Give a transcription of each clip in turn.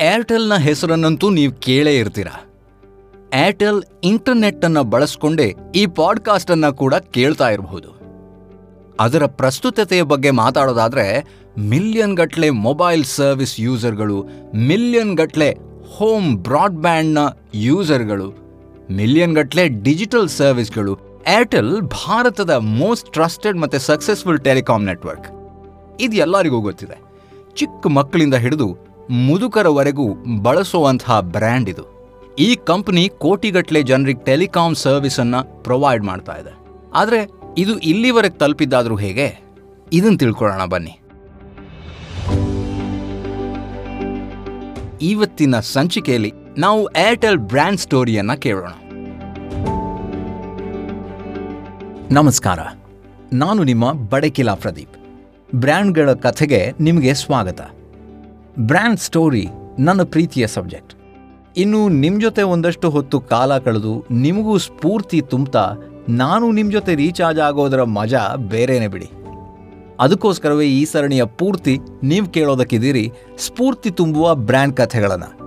ಏರ್ಟೆಲ್ನ ಹೆಸರನ್ನಂತೂ ನೀವು ಕೇಳೇ ಇರ್ತೀರ? ಏರ್ಟೆಲ್ ಇಂಟರ್ನೆಟ್ ಅನ್ನು ಬಳಸ್ಕೊಂಡೇ ಈ ಪಾಡ್ಕಾಸ್ಟ್ ಅನ್ನ ಕೂಡ ಕೇಳ್ತಾ ಇರಬಹುದು. ಅದರ ಪ್ರಸ್ತುತತೆಯ ಬಗ್ಗೆ ಮಾತಾಡೋದಾದರೆ ಮಿಲಿಯನ್ ಗಟ್ಟಲೆ ಮೊಬೈಲ್ ಸರ್ವಿಸ್ ಯೂಸರ್ಗಳು, ಮಿಲಿಯನ್ ಗಟ್ಟಲೆ ಹೋಮ್ ಬ್ರಾಡ್ಬ್ಯಾಂಡ್ನ ಯೂಸರ್ಗಳು, ಮಿಲಿಯನ್ ಗಟ್ಟಲೆ ಡಿಜಿಟಲ್ ಸರ್ವಿಸ್ಗಳು, ಏರ್ಟೆಲ್ ಭಾರತದ ಮೋಸ್ಟ್ ಟ್ರಸ್ಟೆಡ್ ಮತ್ತು ಸಕ್ಸಸ್ಫುಲ್ ಟೆಲಿಕಾಮ್ ನೆಟ್ವರ್ಕ್. ಇದು ಎಲ್ಲರಿಗೂ ಗೊತ್ತಿದೆ. ಚಿಕ್ಕ ಮಕ್ಕಳಿಂದ ಹಿಡಿದು ಮುದುಕರವರೆಗೂ ಬಳಸುವಂತಹ ಬ್ರ್ಯಾಂಡ್ ಇದು. ಈ ಕಂಪ್ನಿ ಕೋಟಿಗಟ್ಟಲೆ ಜನರಿಗೆ ಟೆಲಿಕಾಮ್ ಸರ್ವಿಸನ್ನು ಪ್ರೊವೈಡ್ ಮಾಡ್ತಾ ಇದೆ. ಆದರೆ ಇದು ಇಲ್ಲಿವರೆಗೆ ತಲುಪಿದ್ದಾದ್ರೂ ಹೇಗೆ? ಇದನ್ನು ತಿಳ್ಕೊಳ್ಳೋಣ ಬನ್ನಿ. ಇವತ್ತಿನ ಸಂಚಿಕೆಯಲ್ಲಿ ನಾವು ಏರ್ಟೆಲ್ ಬ್ರ್ಯಾಂಡ್ ಸ್ಟೋರಿಯನ್ನ ಕೇಳೋಣ. ನಮಸ್ಕಾರ. ನಾನು ನಿಮ್ಮ ಬಡಕಿಲಾ ಪ್ರದೀಪ್. ಬ್ರ್ಯಾಂಡ್ಗಳ ಕಥೆಗೆ ನಿಮಗೆ ಸ್ವಾಗತ. ಬ್ರ್ಯಾಂಡ್ ಸ್ಟೋರಿ ನನ್ನ ಪ್ರೀತಿಯ ಸಬ್ಜೆಕ್ಟ್. ಇನ್ನು ನಿಮ್ಮ ಜೊತೆ ಒಂದಷ್ಟು ಹೊತ್ತು ಕಾಲ ಕಳೆದು ನಿಮಗೂ ಸ್ಫೂರ್ತಿ ತುಂಬ್ತಾ ನಾನು ನಿಮ್ಮ ಜೊತೆ ರೀಚಾರ್ಜ್ ಆಗೋದರ ಮಜಾ ಬೇರೆನೇ ಬಿಡಿ. ಅದಕ್ಕೋಸ್ಕರವೇ ಈ ಸರಣಿಯ ಪೂರ್ತಿ ನೀವು ಕೇಳೋದಕ್ಕಿದ್ದೀರಿ ಸ್ಫೂರ್ತಿ ತುಂಬುವ ಬ್ರ್ಯಾಂಡ್ ಕಥೆಗಳನ್ನು.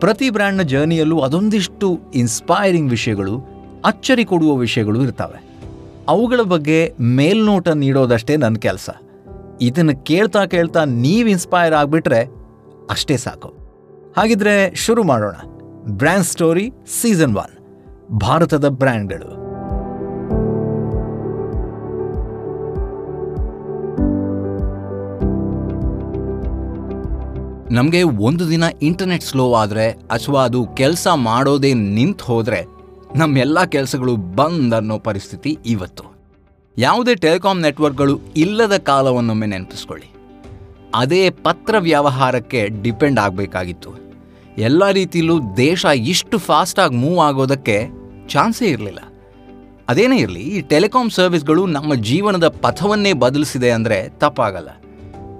ಪ್ರತಿ ಬ್ರ್ಯಾಂಡ್ನ ಜರ್ನಿಯಲ್ಲೂ ಅದೊಂದಿಷ್ಟು ಇನ್ಸ್ಪೈರಿಂಗ್ ವಿಷಯಗಳು, ಅಚ್ಚರಿ ಕೊಡುವ ವಿಷಯಗಳು ಇರ್ತವೆ. ಅವುಗಳ ಬಗ್ಗೆ ಮೇಲ್ನೋಟ ನೀಡೋದಷ್ಟೇ ನನ್ನ ಕೆಲಸ. ಇದನ್ನು ಕೇಳ್ತಾ ಕೇಳ್ತಾ ನೀವು ಇನ್ಸ್ಪೈರ್ ಆಗಿಬಿಟ್ರೆ ಅಷ್ಟೇ ಸಾಕು. ಹಾಗಿದ್ರೆ ಶುರು ಮಾಡೋಣ. ಬ್ರ್ಯಾಂಡ್ ಸ್ಟೋರಿ ಸೀಸನ್ ಒನ್, ಭಾರತದ ಬ್ರ್ಯಾಂಡ್ಗಳು. ನಮಗೆ ಒಂದು ದಿನ ಇಂಟರ್ನೆಟ್ ಸ್ಲೋ ಆದರೆ ಅಥವಾ ಅದು ಕೆಲಸ ಮಾಡೋದೇ ನಿಂತು ಹೋದರೆ ನಮ್ಮೆಲ್ಲ ಕೆಲಸಗಳು ಬಂದ್ ಅನ್ನೋ ಪರಿಸ್ಥಿತಿ ಇವತ್ತು. ಯಾವುದೇ ಟೆಲಿಕಾಂ ನೆಟ್ವರ್ಕ್ಗಳು ಇಲ್ಲದ ಕಾಲವನ್ನೊಮ್ಮೆ ನೆನಪಿಸ್ಕೊಳ್ಳಿ. ಅದೇ ಪತ್ರ ವ್ಯವಹಾರಕ್ಕೆ ಡಿಪೆಂಡ್ ಆಗಬೇಕಾಗಿತ್ತು. ಎಲ್ಲ ರೀತಿಯಲ್ಲೂ ದೇಶ ಇಷ್ಟು ಫಾಸ್ಟಾಗಿ ಮೂವ್ ಆಗೋದಕ್ಕೆ ಚಾನ್ಸೇ ಇರಲಿಲ್ಲ. ಅದೇನೇ ಇರಲಿ, ಈ ಟೆಲಿಕಾಂ ಸರ್ವಿಸ್ಗಳು ನಮ್ಮ ಜೀವನದ ಪಥವನ್ನೇ ಬದಲಿಸಿದೆ ಅಂದರೆ ತಪ್ಪಾಗಲ್ಲ.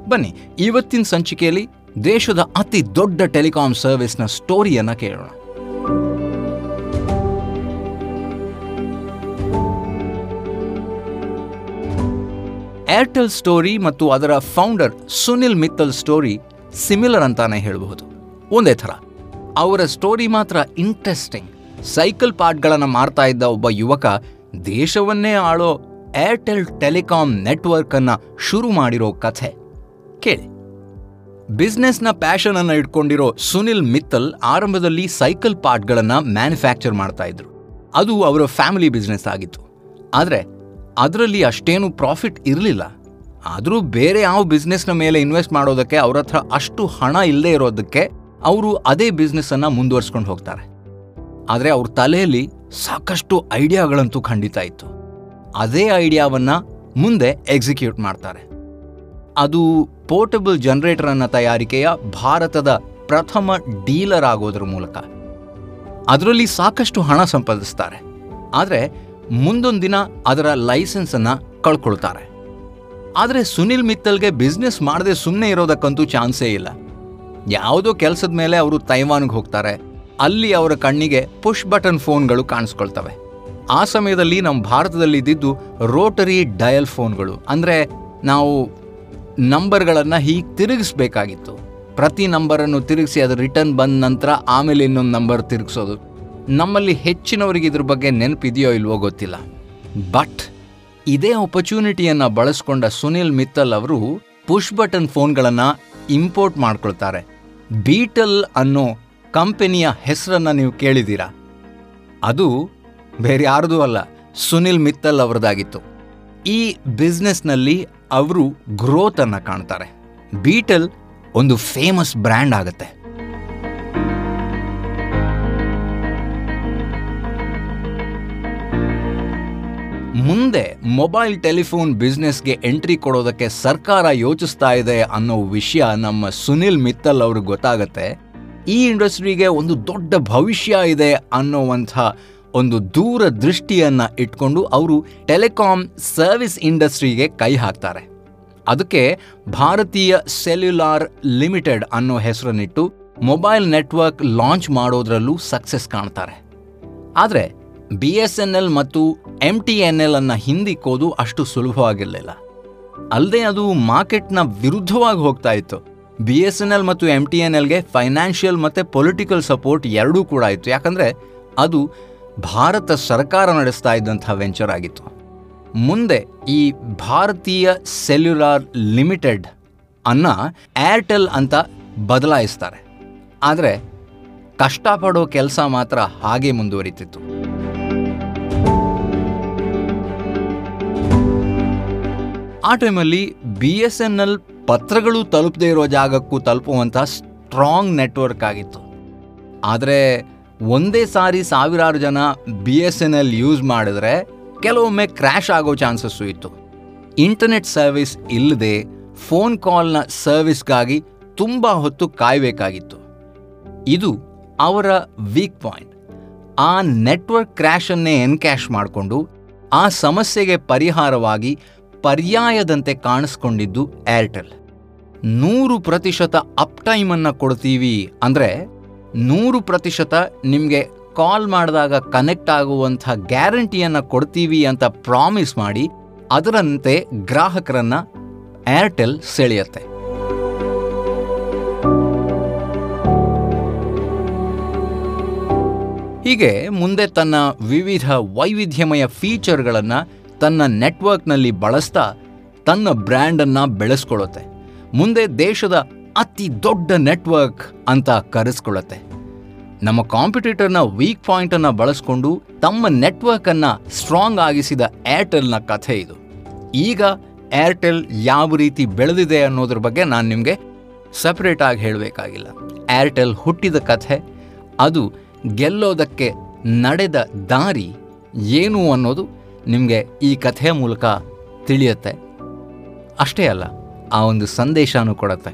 ಬನ್ನಿ, ಇವತ್ತಿನ ಸಂಚಿಕೆಯಲ್ಲಿ ದೇಶದ ಅತಿ ದೊಡ್ಡ ಟೆಲಿಕಾಂ ಸರ್ವಿಸ್ನ ಸ್ಟೋರಿಯನ್ನು ಕೇಳೋಣ. ಏರ್ಟೆಲ್ ಸ್ಟೋರಿ ಮತ್ತು ಅದರ founder Sunil Mittal story similar ಅಂತಾನೆ ಹೇಳಬಹುದು. ಒಂದೇ ಥರ. ಅವರ ಸ್ಟೋರಿ ಮಾತ್ರ ಇಂಟ್ರೆಸ್ಟಿಂಗ್ ಸೈಕಲ್ ಪಾರ್ಟ್ಗಳನ್ನು ಮಾರ್ತಾ ಇದ್ದ ಒಬ್ಬ ಯುವಕ ದೇಶವನ್ನೇ ಆಳೋ ಏರ್ಟೆಲ್ ಟೆಲಿಕಾಂ ನೆಟ್ವರ್ಕ್ ಅನ್ನ ಶುರು ಮಾಡಿರೋ ಕಥೆ. ಕೇಳಿ. ಬಿಸ್ನೆಸ್ನ ಪ್ಯಾಷನ್ ಅನ್ನ ಇಟ್ಕೊಂಡಿರೋ ಸುನಿಲ್ ಮಿತ್ತಲ್ ಆರಂಭದಲ್ಲಿ ಸೈಕಲ್ ಪಾರ್ಟ್ಗಳನ್ನು ಮ್ಯಾನುಫ್ಯಾಕ್ಚರ್ ಮಾಡ್ತಾ ಇದ್ರು. ಅದು ಅವರ ಫ್ಯಾಮಿಲಿ ಬಿಸ್ನೆಸ್ ಆಗಿತ್ತು. ಆದರೆ ಅದರಲ್ಲಿ ಅಷ್ಟೇನು ಪ್ರಾಫಿಟ್ ಇರಲಿಲ್ಲ. ಆದರೂ ಬೇರೆ ಯಾವ ಬಿಸ್ನೆಸ್ನ ಮೇಲೆ ಇನ್ವೆಸ್ಟ್ ಮಾಡೋದಕ್ಕೆ ಅವ್ರ ಹತ್ರ ಅಷ್ಟು ಹಣ ಇಲ್ಲದೆ ಇರೋದಕ್ಕೆ ಅವರು ಅದೇ ಬಿಸ್ನೆಸ್ಸನ್ನು ಮುಂದುವರ್ಸ್ಕೊಂಡು ಹೋಗ್ತಾರೆ. ಆದರೆ ಅವ್ರ ತಲೆಯಲ್ಲಿ ಸಾಕಷ್ಟು ಐಡಿಯಾಗಳಂತೂ ಖಂಡಿತ ಇತ್ತು. ಅದೇ ಐಡಿಯಾವನ್ನ ಮುಂದೆ ಎಕ್ಸಿಕ್ಯೂಟ್ ಮಾಡ್ತಾರೆ. ಅದು ಪೋರ್ಟಬಲ್ ಜನರೇಟರನ್ನ ತಯಾರಿಕೆಯ ಭಾರತದ ಪ್ರಥಮ ಡೀಲರ್ ಆಗೋದ್ರ ಮೂಲಕ. ಅದರಲ್ಲಿ ಸಾಕಷ್ಟು ಹಣ ಸಂಪಾದಿಸ್ತಾರೆ. ಆದರೆ ಮುಂದೊಂದು ದಿನ ಅದರ ಲೈಸೆನ್ಸ್ ಅನ್ನ ಕಳ್ಕೊಳ್ತಾರೆ. ಆದರೆ ಸುನಿಲ್ ಮಿತ್ತಲ್ಗೆ ಬಿಸ್ನೆಸ್ ಮಾಡದೆ ಸುಮ್ಮನೆ ಇರೋದಕ್ಕಂತೂ ಚಾನ್ಸೇ ಇಲ್ಲ. ಯಾವುದೋ ಕೆಲಸದ ಮೇಲೆ ಅವರು ತೈವಾನ್ಗೆ ಹೋಗ್ತಾರೆ. ಅಲ್ಲಿ ಅವರ ಕಣ್ಣಿಗೆ ಪುಷ್ ಬಟನ್ ಫೋನ್ಗಳು ಕಾಣಿಸ್ಕೊಳ್ತವೆ. ಆ ಸಮಯದಲ್ಲಿ ನಮ್ಮ ಭಾರತದಲ್ಲಿ ಇದ್ದಿದ್ದು ರೋಟರಿ ಡಯಲ್ ಫೋನ್ಗಳು. ಅಂದರೆ ನಾವು ನಂಬರ್ಗಳನ್ನು ಹೀಗೆ ತಿರುಗಿಸ್ಬೇಕಾಗಿತ್ತು. ಪ್ರತಿ ನಂಬರನ್ನು ತಿರುಗಿಸಿ ಅದು ರಿಟರ್ನ್ ಬಂದ ನಂತರ ಆಮೇಲೆ ಇನ್ನೊಂದು ನಂಬರ್ ತಿರುಗಿಸೋದು. ನಮ್ಮಲ್ಲಿ ಹೆಚ್ಚಿನವರಿಗೆ ಇದ್ರ ಬಗ್ಗೆ ನೆನಪಿದೆಯೋ ಇಲ್ವೋ ಗೊತ್ತಿಲ್ಲ. ಬಟ್ ಇದೇ ಆಪರ್ಚುನಿಟಿಯನ್ನು ಬಳಸ್ಕೊಂಡ ಸುನಿಲ್ ಮಿತ್ತಲ್ ಅವರು ಪುಷ್ ಬಟನ್ ಫೋನ್ಗಳನ್ನು ಇಂಪೋರ್ಟ್ ಮಾಡ್ಕೊಳ್ತಾರೆ. ಬೀಟಲ್ ಅನ್ನೋ ಕಂಪನಿಯ ಹೆಸರನ್ನು ನೀವು ಕೇಳಿದ್ದೀರಾ? ಅದು ಬೇರೆ ಯಾರ್ದೂ ಅಲ್ಲ, ಸುನಿಲ್ ಮಿತ್ತಲ್ ಅವರದಾಗಿತ್ತು. ಈ ಬಿಸ್ನೆಸ್ನಲ್ಲಿ ಅವರು ಗ್ರೋತನ್ನು ಕಾಣ್ತಾರೆ. ಬೀಟಲ್ ಒಂದು ಫೇಮಸ್ ಬ್ರ್ಯಾಂಡ್ ಆಗುತ್ತೆ. ಮುಂದೆ ಮೊಬೈಲ್ ಟೆಲಿಫೋನ್ ಬಿಸ್ನೆಸ್ಗೆ ಎಂಟ್ರಿ ಕೊಡೋದಕ್ಕೆ ಸರ್ಕಾರ ಯೋಚಿಸ್ತಾ ಇದೆ ಅನ್ನೋ ವಿಷಯ ನಮ್ಮ ಸುನಿಲ್ ಮಿತ್ತಲ್ ಅವ್ರಿಗೆ ಗೊತ್ತಾಗತ್ತೆ. ಈ ಇಂಡಸ್ಟ್ರಿಗೆ ಒಂದು ದೊಡ್ಡ ಭವಿಷ್ಯ ಇದೆ ಅನ್ನೋವಂಥ ಒಂದು ದೂರ ದೃಷ್ಟಿಯನ್ನು ಇಟ್ಕೊಂಡು ಅವರು ಟೆಲಿಕಾಂ ಸರ್ವಿಸ್ ಇಂಡಸ್ಟ್ರಿಗೆ ಕೈ ಹಾಕ್ತಾರೆ. ಅದಕ್ಕೆ ಭಾರತೀಯ ಸೆಲ್ಯುಲಾರ್ ಲಿಮಿಟೆಡ್ ಅನ್ನೋ ಹೆಸರನ್ನಿಟ್ಟು ಮೊಬೈಲ್ ನೆಟ್ವರ್ಕ್ ಲಾಂಚ್ ಮಾಡೋದ್ರಲ್ಲೂ ಸಕ್ಸಸ್ ಕಾಣ್ತಾರೆ. ಆದರೆ ಬಿ ಎಸ್ ಎನ್ ಎಲ್ ಮತ್ತು ಎಂ ಟಿ ಎನ್ ಎಲ್ ಅನ್ನು ಹಿಂದಿಕ್ಕೋದು ಅಷ್ಟು ಸುಲಭವಾಗಿರಲಿಲ್ಲ. ಅಲ್ಲದೆ ಅದು ಮಾರ್ಕೆಟ್ನ ವಿರುದ್ಧವಾಗಿ ಹೋಗ್ತಾ ಇತ್ತು. ಬಿ ಎಸ್ ಎನ್ ಎಲ್ ಮತ್ತು ಎಂ ಟಿ ಎನ್ ಎಲ್ಗೆ ಫೈನಾನ್ಷಿಯಲ್ ಮತ್ತು ಪೊಲಿಟಿಕಲ್ ಸಪೋರ್ಟ್ ಎರಡೂ ಕೂಡ ಇತ್ತು. ಯಾಕಂದರೆ ಅದು ಭಾರತ ಸರ್ಕಾರ ನಡೆಸ್ತಾ ಇದ್ದಂಥ ವೆಂಚರ್ ಆಗಿತ್ತು. ಮುಂದೆ ಈ ಭಾರತೀಯ ಸೆಲ್ಯುಲಾರ್ ಲಿಮಿಟೆಡ್ ಅನ್ನು ಏರ್ಟೆಲ್ ಅಂತ ಬದಲಾಯಿಸ್ತಾರೆ. ಆದರೆ ಕಷ್ಟಪಡೋ ಕೆಲಸ ಮಾತ್ರ ಹಾಗೆ ಮುಂದುವರಿತಿತ್ತು. ಆ ಟೈಮಲ್ಲಿ ಬಿ ಎಸ್ ಎನ್ ಎಲ್ ಪತ್ರಗಳು ತಲುಪದೇ ಇರೋ ಜಾಗಕ್ಕೂ ತಲುಪುವಂಥ ಸ್ಟ್ರಾಂಗ್ ನೆಟ್ವರ್ಕ್ ಆಗಿತ್ತು. ಆದರೆ ಒಂದೇ ಸಾರಿ ಸಾವಿರಾರು ಜನ B S N L use ಮಾಡಿದ್ರೆ ಕೆಲವೊಮ್ಮೆ ಕ್ರ್ಯಾಶ್ ಆಗೋ ಚಾನ್ಸಸ್ಸು ಇತ್ತು. ಇಂಟರ್ನೆಟ್ ಸರ್ವಿಸ್ ಇಲ್ಲದೆ ಫೋನ್ ಕಾಲ್ನ ಸರ್ವಿಸ್ಗಾಗಿ ತುಂಬ ಹೊತ್ತು ಕಾಯಬೇಕಾಗಿತ್ತು. ಇದು ಅವರ ವೀಕ್ ಪಾಯಿಂಟ್ ಆ ನೆಟ್ವರ್ಕ್ ಕ್ರ್ಯಾಶನ್ನೇ ಎನ್ಕ್ಯಾಶ್ ಮಾಡಿಕೊಂಡು ಆ ಸಮಸ್ಯೆಗೆ ಪರಿಹಾರವಾಗಿ ಪರ್ಯಾಯದಂತೆ ಕಾಣಿಸ್ಕೊಂಡಿದ್ದು ಏರ್ಟೆಲ್ ನೂರು ಪ್ರತಿಶತ ಅಪ್ ಟೈಮನ್ನು ಕೊಡ್ತೀವಿ ಅಂದರೆ ನೂರು ಪ್ರತಿಶತ ನಿಮಗೆ ಕಾಲ್ ಮಾಡಿದಾಗ ಕನೆಕ್ಟ್ ಆಗುವಂಥ ಗ್ಯಾರಂಟಿಯನ್ನು ಕೊಡ್ತೀವಿ ಅಂತ ಪ್ರಾಮಿಸ್ ಮಾಡಿ ಅದರಂತೆ ಗ್ರಾಹಕರನ್ನು ಏರ್ಟೆಲ್ ಸೆಳೆಯುತ್ತೆ. ಹೀಗೆ ಮುಂದೆ ತನ್ನ ವಿವಿಧ ವೈವಿಧ್ಯಮಯ ಫೀಚರ್ಗಳನ್ನು ತನ್ನ ನೆಟ್ವರ್ಕ್ನಲ್ಲಿ ಬಳಸ್ತಾ ತನ್ನ ಬ್ರ್ಯಾಂಡನ್ನು ಬೆಳೆಸ್ಕೊಳ್ಳುತ್ತೆ. ಮುಂದೆ ದೇಶದ ಅತಿ ದೊಡ್ಡ ನೆಟ್ವರ್ಕ್ ಅಂತ ಕರೆಸ್ಕೊಳ್ಳುತ್ತೆ. ನಮ್ಮ ಕಾಂಪಿಟೇಟರ್ನ ವೀಕ್ ಪಾಯಿಂಟನ್ನು ಬಳಸ್ಕೊಂಡು ತಮ್ಮ ನೆಟ್ವರ್ಕನ್ನು ಸ್ಟ್ರಾಂಗ್ ಆಗಿಸಿದ ಏರ್ಟೆಲ್ನ ಕಥೆ ಇದು. ಈಗ ಏರ್ಟೆಲ್ ಯಾವ ರೀತಿ ಬೆಳೆದಿದೆ ಅನ್ನೋದ್ರ ಬಗ್ಗೆ ನಾನು ನಿಮಗೆ ಸಪ್ರೇಟ್ ಆಗಿ ಹೇಳಬೇಕಾಗಿಲ್ಲ. ಏರ್ಟೆಲ್ ಹುಟ್ಟಿದ ಕಥೆ, ಅದು ಗೆಲ್ಲೋದಕ್ಕೆ ನಡೆದ ದಾರಿ ಏನು ಅನ್ನೋದು ನಿಮಗೆ ಈ ಕಥೆಯ ಮೂಲಕ ತಿಳಿಯುತ್ತೆ. ಅಷ್ಟೇ ಅಲ್ಲ, ಆ ಒಂದು ಸಂದೇಶನೂ ಕೊಡುತ್ತೆ.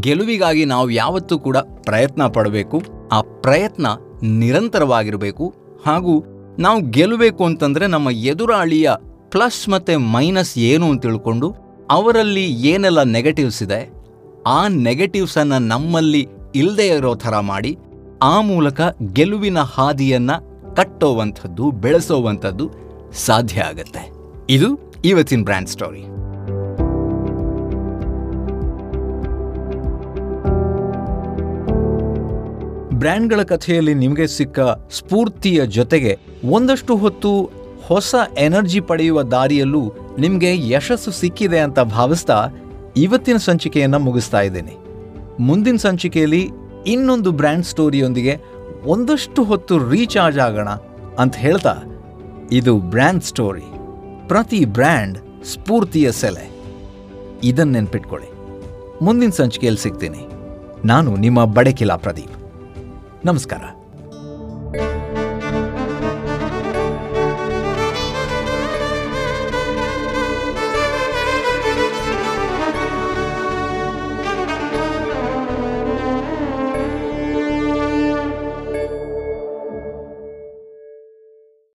ಗೆಲುವಿಗಾಗಿ ನಾವು ಯಾವತ್ತೂ ಕೂಡ ಪ್ರಯತ್ನ ಪಡಬೇಕು. ಆ ಪ್ರಯತ್ನ ನಿರಂತರವಾಗಿರಬೇಕು. ಹಾಗೂ ನಾವು ಗೆಲ್ಲಬೇಕು ಅಂತಂದರೆ ನಮ್ಮ ಎದುರಾಳಿಯ ಪ್ಲಸ್ ಮತ್ತು ಮೈನಸ್ ಏನು ಅಂತ ತಿಳ್ಕೊಂಡು ಅವರಲ್ಲಿ ಏನೆಲ್ಲ ನೆಗೆಟಿವ್ಸ್ ಇದೆ, ಆ ನೆಗೆಟಿವ್ಸನ್ನು ನಮ್ಮಲ್ಲಿ ಇಲ್ಲದೆ ಇರೋ ಥರ ಮಾಡಿ, ಆ ಮೂಲಕ ಗೆಲುವಿನ ಹಾದಿಯನ್ನು ಕಟ್ಟೋವಂಥದ್ದು, ಬೆಳೆಸೋವಂಥದ್ದು ಸಾಧ್ಯ ಆಗುತ್ತೆ. ಇದು ಇವತ್ತಿನ ಬ್ರ್ಯಾಂಡ್ ಸ್ಟೋರಿ. ಬ್ರ್ಯಾಂಡ್ಗಳ ಕಥೆಯಲ್ಲಿ ನಿಮಗೆ ಸಿಕ್ಕ ಸ್ಫೂರ್ತಿಯ ಜೊತೆಗೆ ಒಂದಷ್ಟು ಹೊತ್ತು ಹೊಸ ಎನರ್ಜಿ ಪಡೆಯುವ ದಾರಿಯಲ್ಲೂ ನಿಮಗೆ ಯಶಸ್ಸು ಸಿಕ್ಕಿದೆ ಅಂತ ಭಾವಿಸ್ತಾ ಇವತ್ತಿನ ಸಂಚಿಕೆಯನ್ನು ಮುಗಿಸ್ತಾ ಇದ್ದೀನಿ. ಮುಂದಿನ ಸಂಚಿಕೆಯಲ್ಲಿ ಇನ್ನೊಂದು ಬ್ರ್ಯಾಂಡ್ ಸ್ಟೋರಿಯೊಂದಿಗೆ ಒಂದಷ್ಟು ಹೊತ್ತು ರೀಚಾರ್ಜ್ ಆಗೋಣ ಅಂತ ಹೇಳ್ತಾ ಇದು ಬ್ರ್ಯಾಂಡ್ ಸ್ಟೋರಿ. ಪ್ರತಿ ಬ್ರ್ಯಾಂಡ್ ಸ್ಫೂರ್ತಿಯ ಸೆಲೆ. ಇದನ್ನ ನೆನ್ಪಿಟ್ಕೊಳ್ಳಿ. ಮುಂದಿನ ಸಂಚಿಕೆಯಲ್ಲಿ ಸಿಗ್ತೀನಿ. ನಾನು ನಿಮ್ಮ ಬಡಕಿಲಾ ಪ್ರದೀಪ್. ನಮಸ್ಕಾರ.